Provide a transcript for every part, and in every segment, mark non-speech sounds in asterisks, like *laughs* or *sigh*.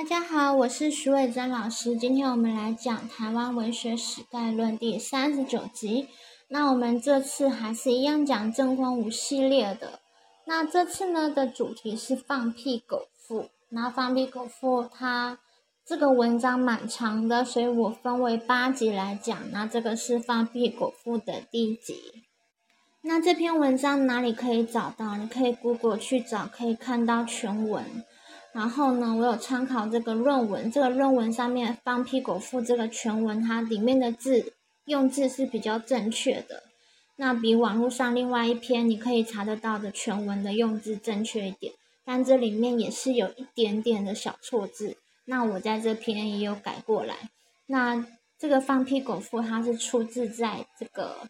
大家好，我是徐伟珍老师。今天我们来讲《台湾文学史概论》第三十九集。那我们这次还是一样讲郑坤武系列的。那这次呢的主题是放屁狗腹。那放屁狗腹它这个文章蛮长的，所以我分为八集来讲。那这个是放屁狗腹的第一集。那这篇文章哪里可以找到？你可以 Google 去找，可以看到全文。然后呢，我有参考这个论文，这个论文上面“放屁狗腹”这个全文，它里面的字用字是比较正确的，那比网络上另外一篇你可以查得到的全文的用字正确一点，但这里面也是有一点点的小错字，那我在这篇也有改过来。那这个“放屁狗腹”它是出自在这个《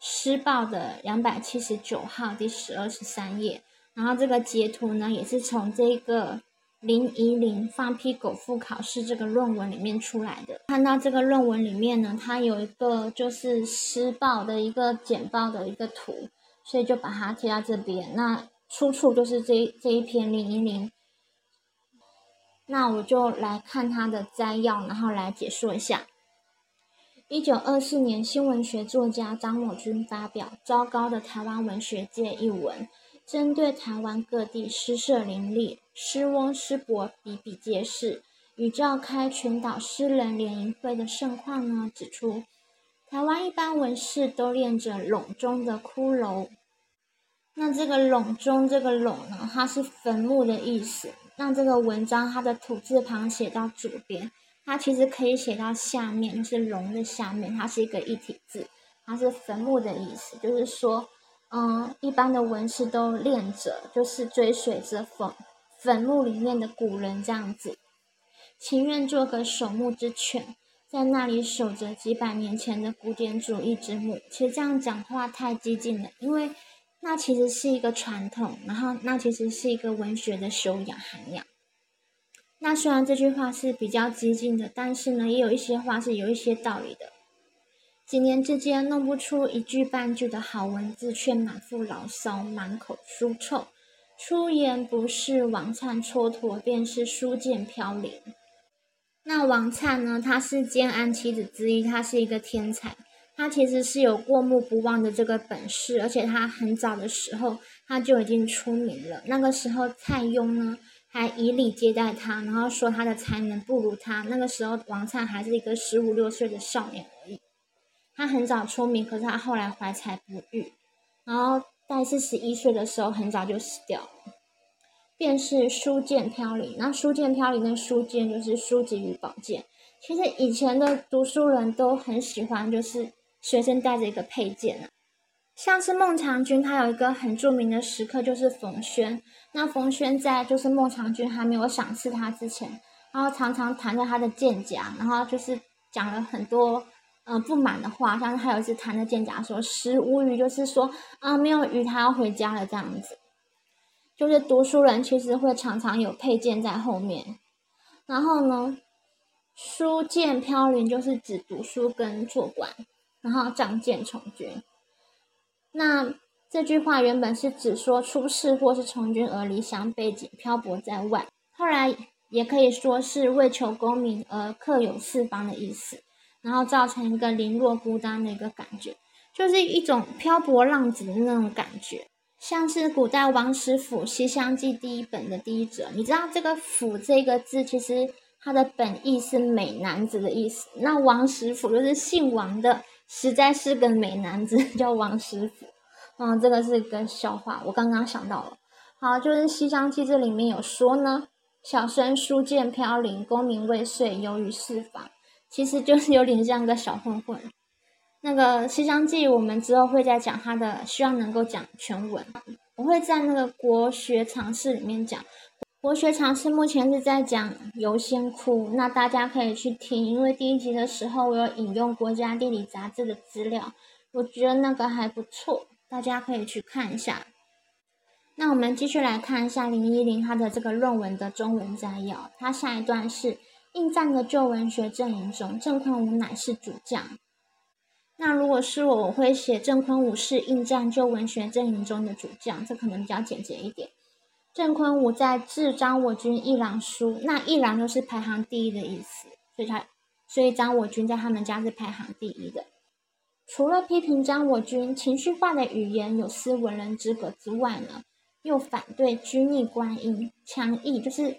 施报》的两百七十九号第十二十三页。然后这个截图呢，也是从这个林怡玲放屁狗腹考试这个论文里面出来的。看到这个论文里面呢，它有一个就是施暴的一个简报的一个图，所以就把它贴到这边。那出处就是这这一篇林怡玲。那我就来看它的摘要，然后来解说一下。一九二四年，新闻学作家张某军发表《糟糕的台湾文学界》一文。针对台湾各地诗社林立、诗翁诗博比比皆是，与召开全岛诗人联谊会的盛况呢，指出台湾一般文士都练着笼中的骷髅。那这个笼中这个笼呢，它是坟墓的意思。那这个文章它的土字旁写到左边，它其实可以写到下面，就是龙的下面，它是一个一体字，它是坟墓的意思，就是说。嗯，一般的文士都练着，就是追随着坟坟墓里面的古人这样子，情愿做个守墓之犬，在那里守着几百年前的古典主义之墓。其实这样讲话太激进了，因为那其实是一个传统，然后那其实是一个文学的修养涵养。那虽然这句话是比较激进的，但是呢，也有一些话是有一些道理的。几年之间弄不出一句半句的好文字，却满腹牢骚，满口书臭。出言不是王粲蹉跎，便是书剑飘零。那王粲呢？他是建安七子之一，他是一个天才。他其实是有过目不忘的这个本事，而且他很早的时候他就已经出名了。那个时候蔡邕呢还以礼接待他，然后说他的才能不如他。那个时候王粲还是一个十五六岁的少年而已。他很早出名，可是他后来怀才不遇，然后在四十一岁的时候很早就死掉了。便是书剑飘零，那书剑飘零的书剑就是书籍与宝剑。其实以前的读书人都很喜欢，就是随身带着一个佩剑啊。像是孟尝君，他有一个很著名的时刻，就是冯轩。那冯轩在就是孟尝君还没有赏赐他之前，然后常常弹着他的剑夹，然后就是讲了很多。嗯，不满的话，像是还有一次弹的剑甲说“食无鱼”，就是说啊，没有鱼，他要回家了这样子。就是读书人其实会常常有佩剑在后面。然后呢，“书剑飘零”就是指读书跟做官，然后仗剑从军。那这句话原本是指说出仕或是从军而离乡背井，漂泊在外。后来也可以说是为求功名而客游四方的意思。然后造成一个零落孤单的一个感觉，就是一种漂泊浪子的那种感觉，像是古代王实甫《西厢记》第一本的第一则。你知道这个“甫”这个字，其实它的本意是美男子的意思。那王实甫就是姓王的，实在是个美男子，*laughs* 叫王实甫。嗯，这个是个笑话，我刚刚想到了。好，就是《西厢记》这里面有说呢：“小生书剑飘零，功名未遂，游于四方。”其实就是 *laughs* 有点像个小混混。那个《西厢记》，我们之后会再讲它的，希望能够讲全文。我会在那个国学常识里面讲。国学常识目前是在讲游仙窟，那大家可以去听，因为第一集的时候我有引用国家地理杂志的资料，我觉得那个还不错，大家可以去看一下。那我们继续来看一下林依林他的这个论文的中文摘要，她下一段是。应战的旧文学阵营中，郑坤武乃是主将。那如果是我，我会写郑坤武是应战旧文学阵营中的主将，这可能比较简洁一点。郑坤武在致张我军一郎书，那一郎就是排行第一的意思，所以他所以张我军在他们家是排行第一的。除了批评张我军情绪化的语言有失文人之格之外呢，又反对拘泥观音，强义就是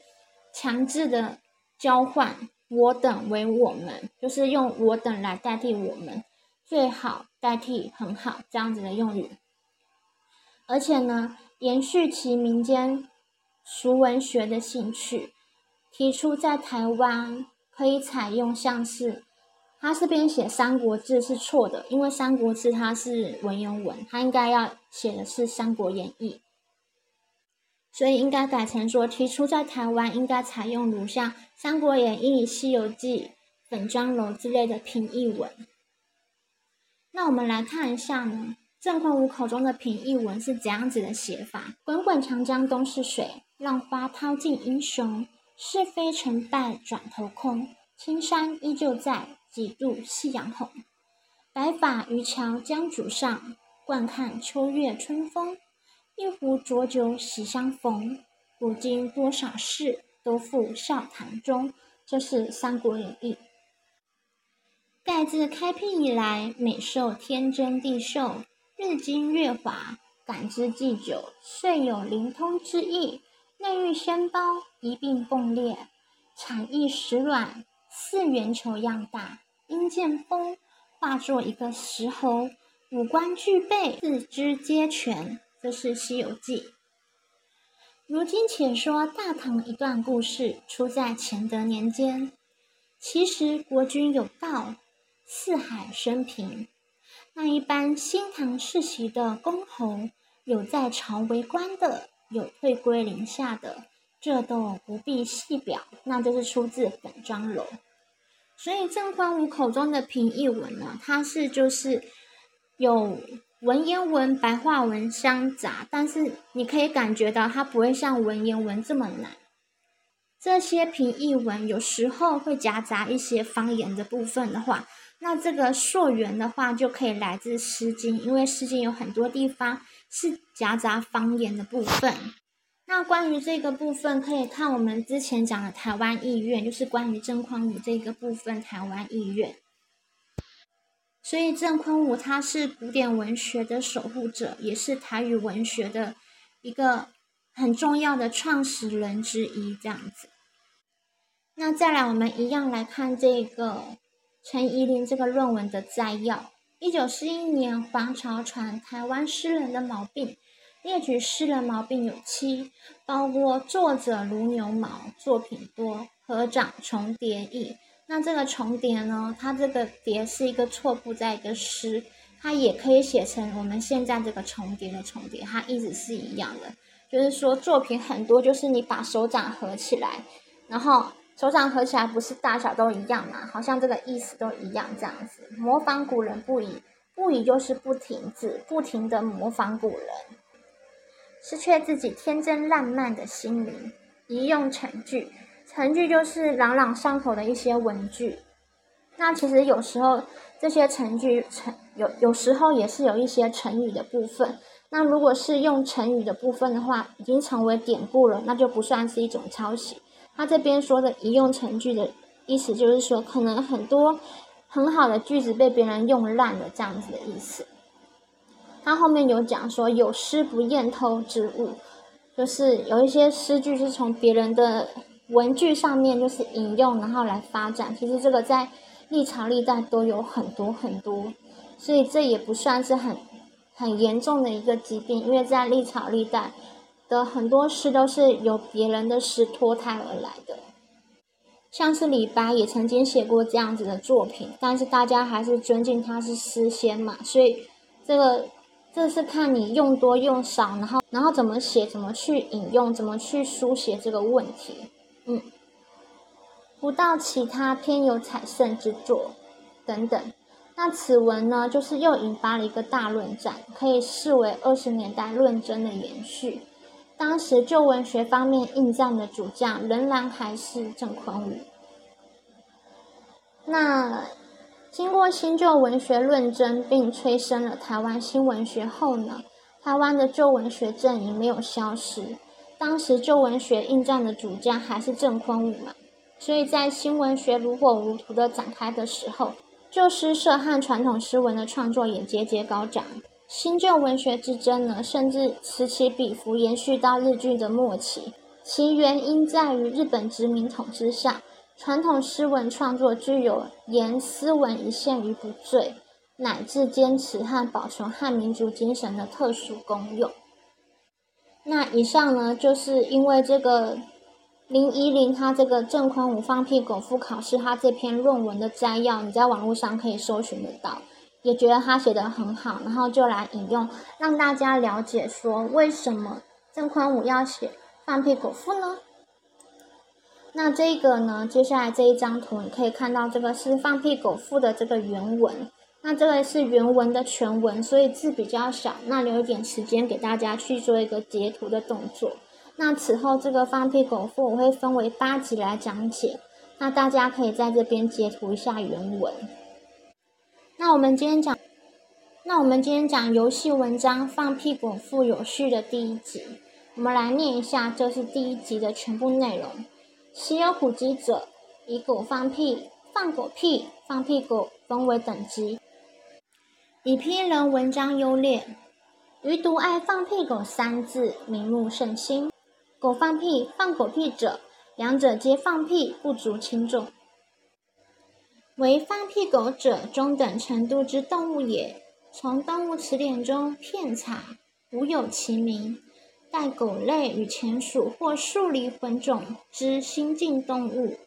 强制的交换我等为我们，就是用我等来代替我们，最好代替很好这样子的用语，而且呢。延续其民间俗文学的兴趣，提出在台湾可以采用像是，他这边写《三国志》是错的，因为《三国志》它是文言文，他应该要写的是《三国演义》，所以应该改成说提出在台湾应该采用如下《三国演义》《西游记》《粉妆楼》之类的平易文。那我们来看一下呢。郑坤武口中的平易文是怎样子的写法？滚滚长江东逝水，浪花淘尽英雄。是非成败转头空，青山依旧在，几度夕阳红。白发渔樵江渚上，惯看秋月春风。一壶浊酒喜相逢，古今多少事，都付笑谈中。这是《三国演义》。盖自开辟以来，每受天真地秀。日精月华，感之既久，遂有灵通之意。内遇纤包，一并迸裂，产液实软，似圆球样大。因见风，化作一个石猴，五官俱备，四肢皆全。这是《西游记》。如今且说大唐一段故事，出在乾德年间。其实国君有道，四海升平。那一般新唐世袭的公侯，有在朝为官的，有退归林下的，这都不必细表。那就是出自本庄楼。所以郑宽武口中的平易文呢，它是就是有文言文、白话文相杂，但是你可以感觉到它不会像文言文这么难。这些平易文有时候会夹杂一些方言的部分的话。那这个溯源的话，就可以来自《诗经》，因为《诗经》有很多地方是夹杂方言的部分。那关于这个部分，可以看我们之前讲的台湾意愿，就是关于郑宽武这个部分台湾意愿。所以郑宽武他是古典文学的守护者，也是台语文学的一个很重要的创始人之一，这样子。那再来，我们一样来看这个。陈怡林这个论文的摘要：一九四一年，黄朝传台湾诗人的毛病，列举诗人毛病有七，包括作者如牛毛，作品多，合掌重叠意。那这个重叠呢？它这个叠是一个错部在一个诗，它也可以写成我们现在这个重叠的重叠，它意思是一样的，就是说作品很多，就是你把手掌合起来，然后。手掌合起来不是大小都一样嘛？好像这个意思都一样这样子。模仿古人不已，不已就是不停止，不停的模仿古人，失去自己天真烂漫的心灵。一用成句，成句就是朗朗上口的一些文句。那其实有时候这些成句成有有时候也是有一些成语的部分。那如果是用成语的部分的话，已经成为典故了，那就不算是一种抄袭。他这边说的一用成句的意思，就是说可能很多很好的句子被别人用烂了，这样子的意思。他后面有讲说，有诗不厌偷之物，就是有一些诗句是从别人的文句上面就是引用，然后来发展。其实这个在历朝历代都有很多很多，所以这也不算是很很严重的一个疾病，因为在历朝历代。的很多诗都是由别人的诗脱胎而来的，像是李白也曾经写过这样子的作品，但是大家还是尊敬他是诗仙嘛，所以这个这是看你用多用少，然后然后怎么写，怎么去引用，怎么去书写这个问题，嗯，不到其他偏有采胜之作等等，那此文呢，就是又引发了一个大论战，可以视为二十年代论争的延续。当时旧文学方面应战的主将仍然还是郑坤武。那经过新旧文学论争并催生了台湾新文学后呢，台湾的旧文学阵营没有消失，当时旧文学应战的主将还是郑坤武嘛，所以在新文学如火如荼的展开的时候，旧诗社和传统诗文的创作也节节高涨。新旧文学之争呢，甚至此起彼伏，延续到日剧的末期。其原因在于日本殖民统治下，传统诗文创作具有言诗文一线于不坠，乃至坚持和保存汉民族精神的特殊功用。那以上呢，就是因为这个林依林他这个郑宽武放屁狗复考试他这篇论文的摘要，你在网络上可以搜寻得到。也觉得他写的很好，然后就来引用，让大家了解说为什么郑宽武要写放屁狗腹呢？那这个呢，接下来这一张图你可以看到，这个是放屁狗腹的这个原文。那这个是原文的全文，所以字比较小。那留一点时间给大家去做一个截图的动作。那此后这个放屁狗腹我会分为八集来讲解，那大家可以在这边截图一下原文。那我们今天讲，那我们今天讲游戏文章放屁狗腹有序的第一集，我们来念一下，这是第一集的全部内容。稀有虎击者以狗放屁、放狗屁、放屁狗分为等级，以批人文章优劣。余独爱放屁狗三字，名目甚新。狗放屁、放狗屁者，两者皆放屁，不足轻重。为放屁狗者，中等程度之动物也。从动物词典中片查，无有其名。待狗类与前属或数离混种之新近动物，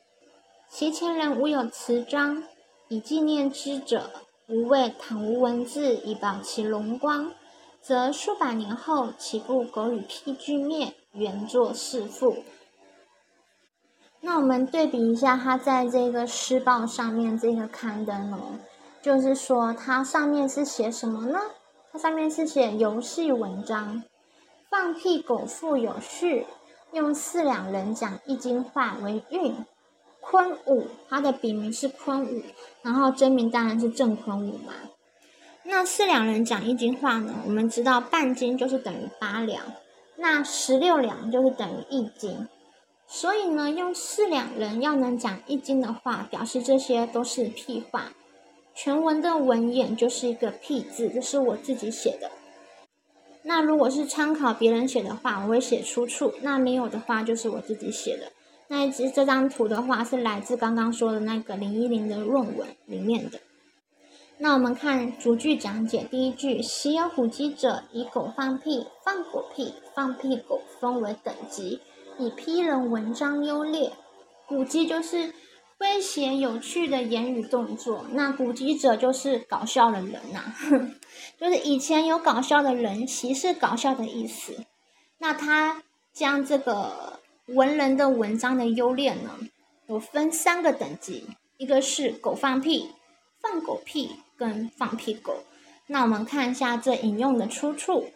其前人无有词章以纪念之者，无谓倘无文字以保其荣光，则数百年后，岂不狗与屁俱灭，原作弑父？那我们对比一下，它在这个诗报上面这个刊登哦，就是说它上面是写什么呢？它上面是写游戏文章，放屁狗腹有序，用四两人讲易经话为韵。坤武，他的笔名是坤武，然后真名当然是郑坤武嘛。那四两人讲一斤话呢？我们知道半斤就是等于八两，那十六两就是等于一斤。所以呢，用四两人要能讲一斤的话，表示这些都是屁话。全文的文眼就是一个屁字，这是我自己写的。那如果是参考别人写的话，我会写出处；那没有的话，就是我自己写的。那其实这张图的话，是来自刚刚说的那个零一零的论文里面的。那我们看逐句讲解，第一句：喜有虎击者，以狗放屁，放狗屁，放屁狗分为等级。以批人文章优劣，古籍就是诙谐有趣的言语动作。那古籍者就是搞笑的人呐，*laughs* 就是以前有搞笑的人，习是搞笑的意思。那他将这个文人的文章的优劣呢，有分三个等级，一个是狗放屁，放狗屁跟放屁狗。那我们看一下这引用的出处。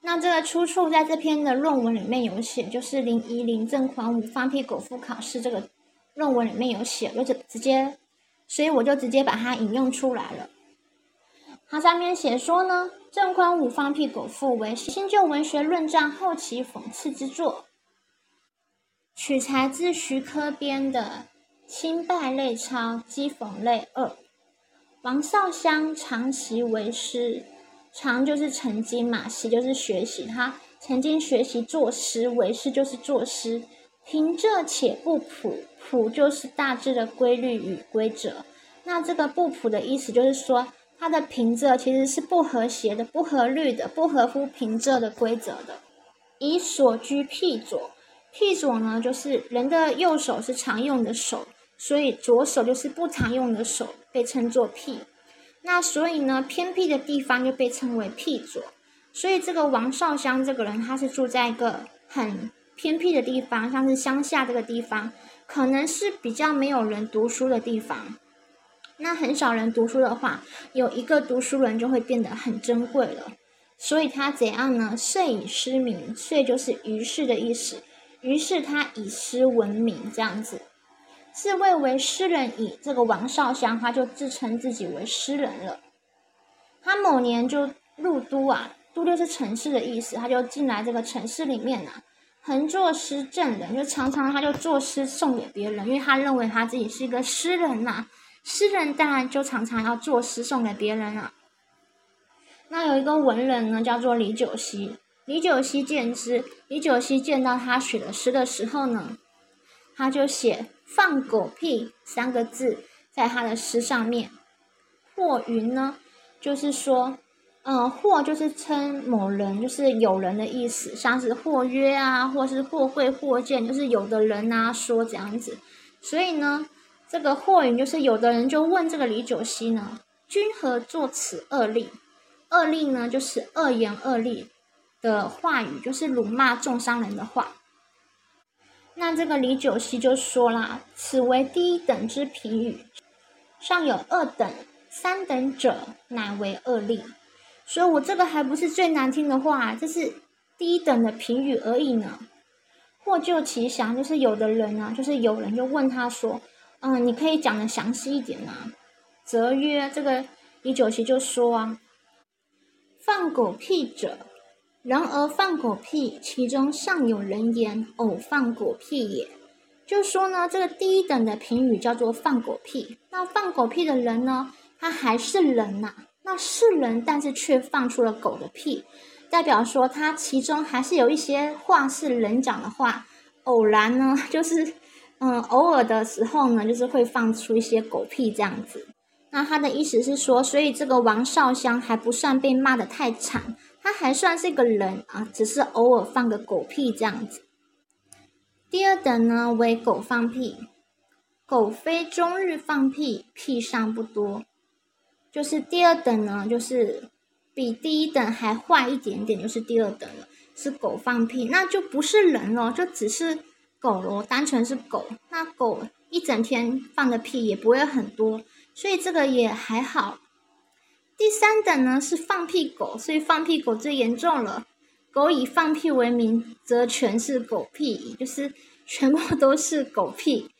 那这个出处在这篇的论文里面有写，就是林怡林郑宽武放屁狗复考试这个论文里面有写，我就直接，所以我就直接把它引用出来了。它上面写说呢，郑宽武放屁狗腹为新旧文学论战后期讽刺之作，取材自徐科编的《清败类钞讥讽类二》，王绍襄长习为师。常就是曾经嘛，习就是学习，他曾经学习作诗，为诗就是作诗。平仄且不谱，谱就是大致的规律与规则。那这个不谱的意思就是说，它的平仄其实是不和谐的、不合律的、不合乎平仄的规则的。以所居僻左，屁左呢就是人的右手是常用的手，所以左手就是不常用的手，被称作屁。那所以呢，偏僻的地方就被称为僻左。所以这个王少香这个人，他是住在一个很偏僻的地方，像是乡下这个地方，可能是比较没有人读书的地方。那很少人读书的话，有一个读书人就会变得很珍贵了。所以他怎样呢？遂以失名，遂就是于是的意思。于是他以诗闻名，这样子。自谓为诗人矣，这个王绍祥他就自称自己为诗人了。他某年就入都啊，都就是城市的意思，他就进来这个城市里面啊，横作诗赠人，就常常他就作诗送给别人，因为他认为他自己是一个诗人呐。诗人当然就常常要作诗送给别人了。那有一个文人呢，叫做李九溪。李九熙见之，李九熙见到他写的诗的时候呢，他就写“放狗屁”三个字在他的诗上面。或云呢，就是说。嗯，或就是称某人，就是有人的意思，像是或曰啊，或是或会或见，就是有的人啊说这样子。所以呢，这个或云就是有的人就问这个李九熙呢，君何作此恶令？恶令呢，就是恶言恶令的话语，就是辱骂重伤人的话。那这个李九熙就说啦，此为第一等之评语，上有二等、三等者，乃为恶令。所以我这个还不是最难听的话，这是低等的评语而已呢。或就其详，就是有的人啊，就是有人就问他说：“嗯，你可以讲的详细一点啊。”则曰：“这个李九熙就说啊，放狗屁者，然而放狗屁，其中尚有人言偶放狗屁也。”就是说呢，这个低等的评语叫做放狗屁。那放狗屁的人呢，他还是人呐。那是人，但是却放出了狗的屁，代表说他其中还是有一些话是人讲的话。偶然呢，*laughs* 就是嗯，偶尔的时候呢，就是会放出一些狗屁这样子。那他的意思是说，所以这个王少香还不算被骂的太惨，他还算是个人啊，只是偶尔放个狗屁这样子。第二等呢为狗放屁，狗非终日放屁，屁上不多。就是第二等呢，就是比第一等还坏一点点，就是第二等了，是狗放屁，那就不是人了，就只是狗了，单纯是狗。那狗一整天放的屁也不会很多，所以这个也还好。第三等呢是放屁狗，所以放屁狗最严重了。狗以放屁为名，则全是狗屁，就是全部都是狗屁。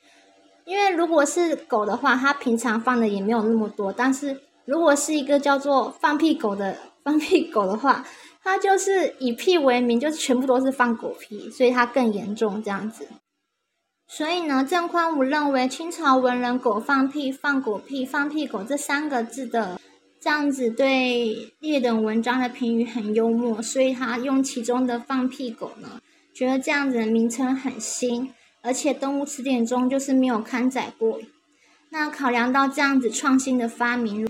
因为如果是狗的话，它平常放的也没有那么多，但是。如果是一个叫做放屁狗的放屁狗的话，它就是以屁为名，就全部都是放狗屁，所以它更严重这样子。所以呢，郑宽武认为清朝文人“狗放屁”“放狗屁”“放屁狗”这三个字的这样子对劣等文章的评语很幽默，所以他用其中的“放屁狗”呢，觉得这样子的名称很新，而且《动物词典》中就是没有刊载过。那考量到这样子创新的发明。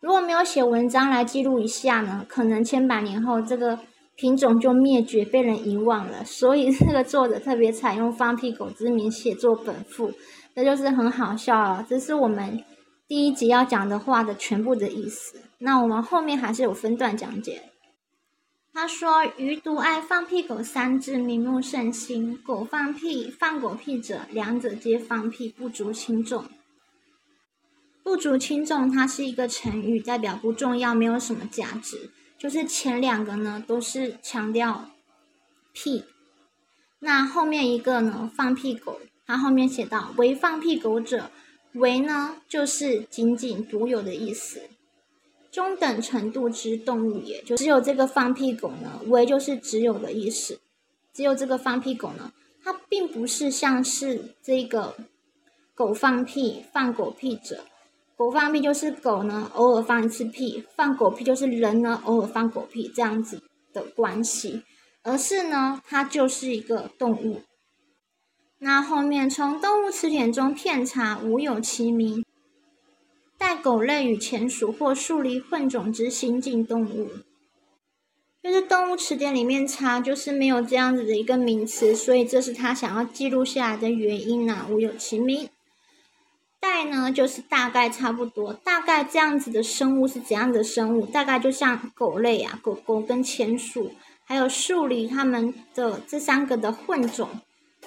如果没有写文章来记录一下呢，可能千百年后这个品种就灭绝，被人遗忘了。所以这个作者特别采用放屁狗之名写作本赋，这就是很好笑了。这是我们第一集要讲的话的全部的意思。那我们后面还是有分段讲解。他说：“余独爱放屁狗三字，名目甚新。狗放屁，放狗屁者，两者皆放屁，不足轻重。”不足轻重，它是一个成语，代表不重要，没有什么价值。就是前两个呢，都是强调屁。那后面一个呢，放屁狗，它后面写到“为放屁狗者”，“唯”呢就是仅仅独有的意思，中等程度之动物也，就只有这个放屁狗呢，“唯”就是只有的意思，只有这个放屁狗呢，它并不是像是这个狗放屁，放狗屁者。狗放屁就是狗呢，偶尔放一次屁；放狗屁就是人呢，偶尔放狗屁这样子的关系，而是呢，它就是一个动物。那后面从动物词典中片查，无有其名，带狗类与前属或树狸混种之新近动物，就是动物词典里面查，就是没有这样子的一个名词，所以这是他想要记录下来的原因呐，无有其名。带呢，就是大概差不多，大概这样子的生物是怎样的生物？大概就像狗类啊，狗狗跟前鼠，还有树狸，它们的这三个的混种，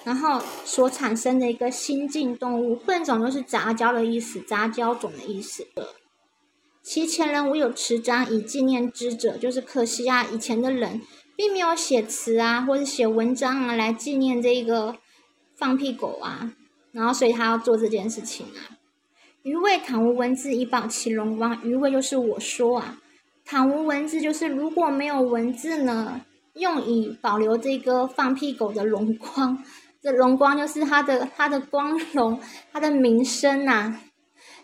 然后所产生的一个新进动物。混种就是杂交的意思，杂交种的意思。其前人无有词章以纪念之者，就是可惜啊，以前的人并没有写词啊，或者写文章啊来纪念这个放屁狗啊。然后，所以他要做这件事情啊。余谓倘无文字以保其荣光，余谓就是我说啊，倘无文字就是如果没有文字呢，用以保留这个放屁狗的荣光。这荣光就是他的他的光荣，他的名声呐。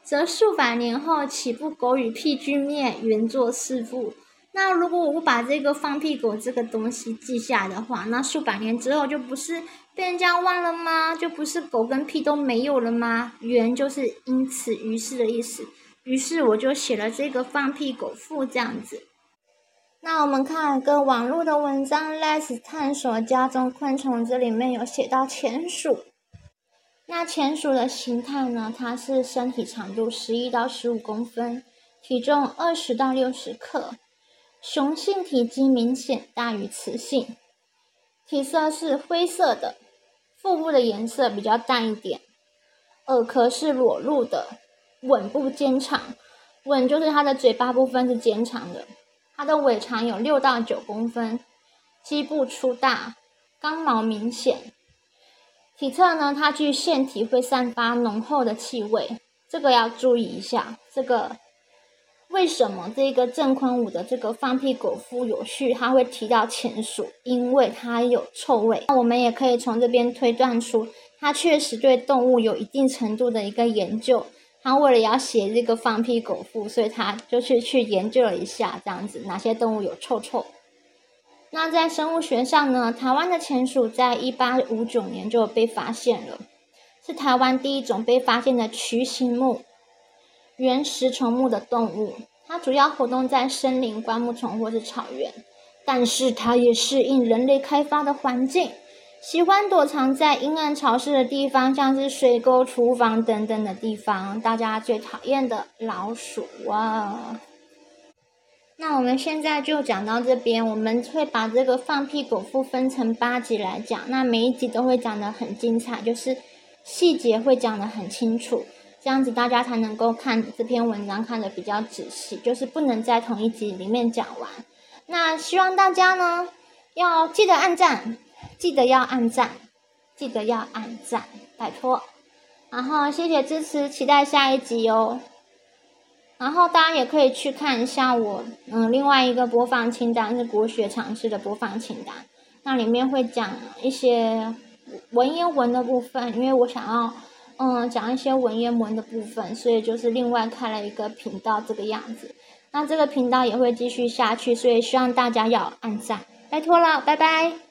则数百年后，岂不狗与屁俱灭，原作四父？那如果我把这个放屁狗这个东西记下的话，那数百年之后就不是被人家忘了吗？就不是狗跟屁都没有了吗？原就是因此于是的意思。于是我就写了这个放屁狗赋这样子。那我们看一个网络的文章，Let's 探索家中昆虫，这里面有写到钱鼠。那钱鼠的形态呢？它是身体长度十一到十五公分，体重二十到六十克，雄性体积明显大于雌性，体色是灰色的，腹部的颜色比较淡一点，耳壳是裸露的，吻部尖长，吻就是它的嘴巴部分是尖长的。它的尾长有六到九公分，基部粗大，刚毛明显。体侧呢，它具腺体，会散发浓厚的气味，这个要注意一下。这个为什么这个郑坤武的这个放屁狗夫有序，他会提到前鼠？因为它有臭味。那我们也可以从这边推断出，他确实对动物有一定程度的一个研究。他为了要写这个放屁狗腹，所以他就是去研究了一下，这样子哪些动物有臭臭。那在生物学上呢，台湾的钱鼠在一八五九年就被发现了，是台湾第一种被发现的渠形目原食虫目的动物。它主要活动在森林、灌木丛或是草原，但是它也适应人类开发的环境。喜欢躲藏在阴暗潮湿的地方，像是水沟、厨房等等的地方。大家最讨厌的老鼠啊！那我们现在就讲到这边，我们会把这个放屁狗腹分成八集来讲。那每一集都会讲得很精彩，就是细节会讲得很清楚，这样子大家才能够看这篇文章看得比较仔细。就是不能在同一集里面讲完。那希望大家呢要记得按赞。记得要按赞，记得要按赞，拜托。然后谢谢支持，期待下一集哦。然后大家也可以去看一下我嗯另外一个播放清单是国学常识的播放清单，那里面会讲一些文言文的部分，因为我想要嗯讲一些文言文的部分，所以就是另外开了一个频道这个样子。那这个频道也会继续下去，所以希望大家要按赞，拜托了，拜拜。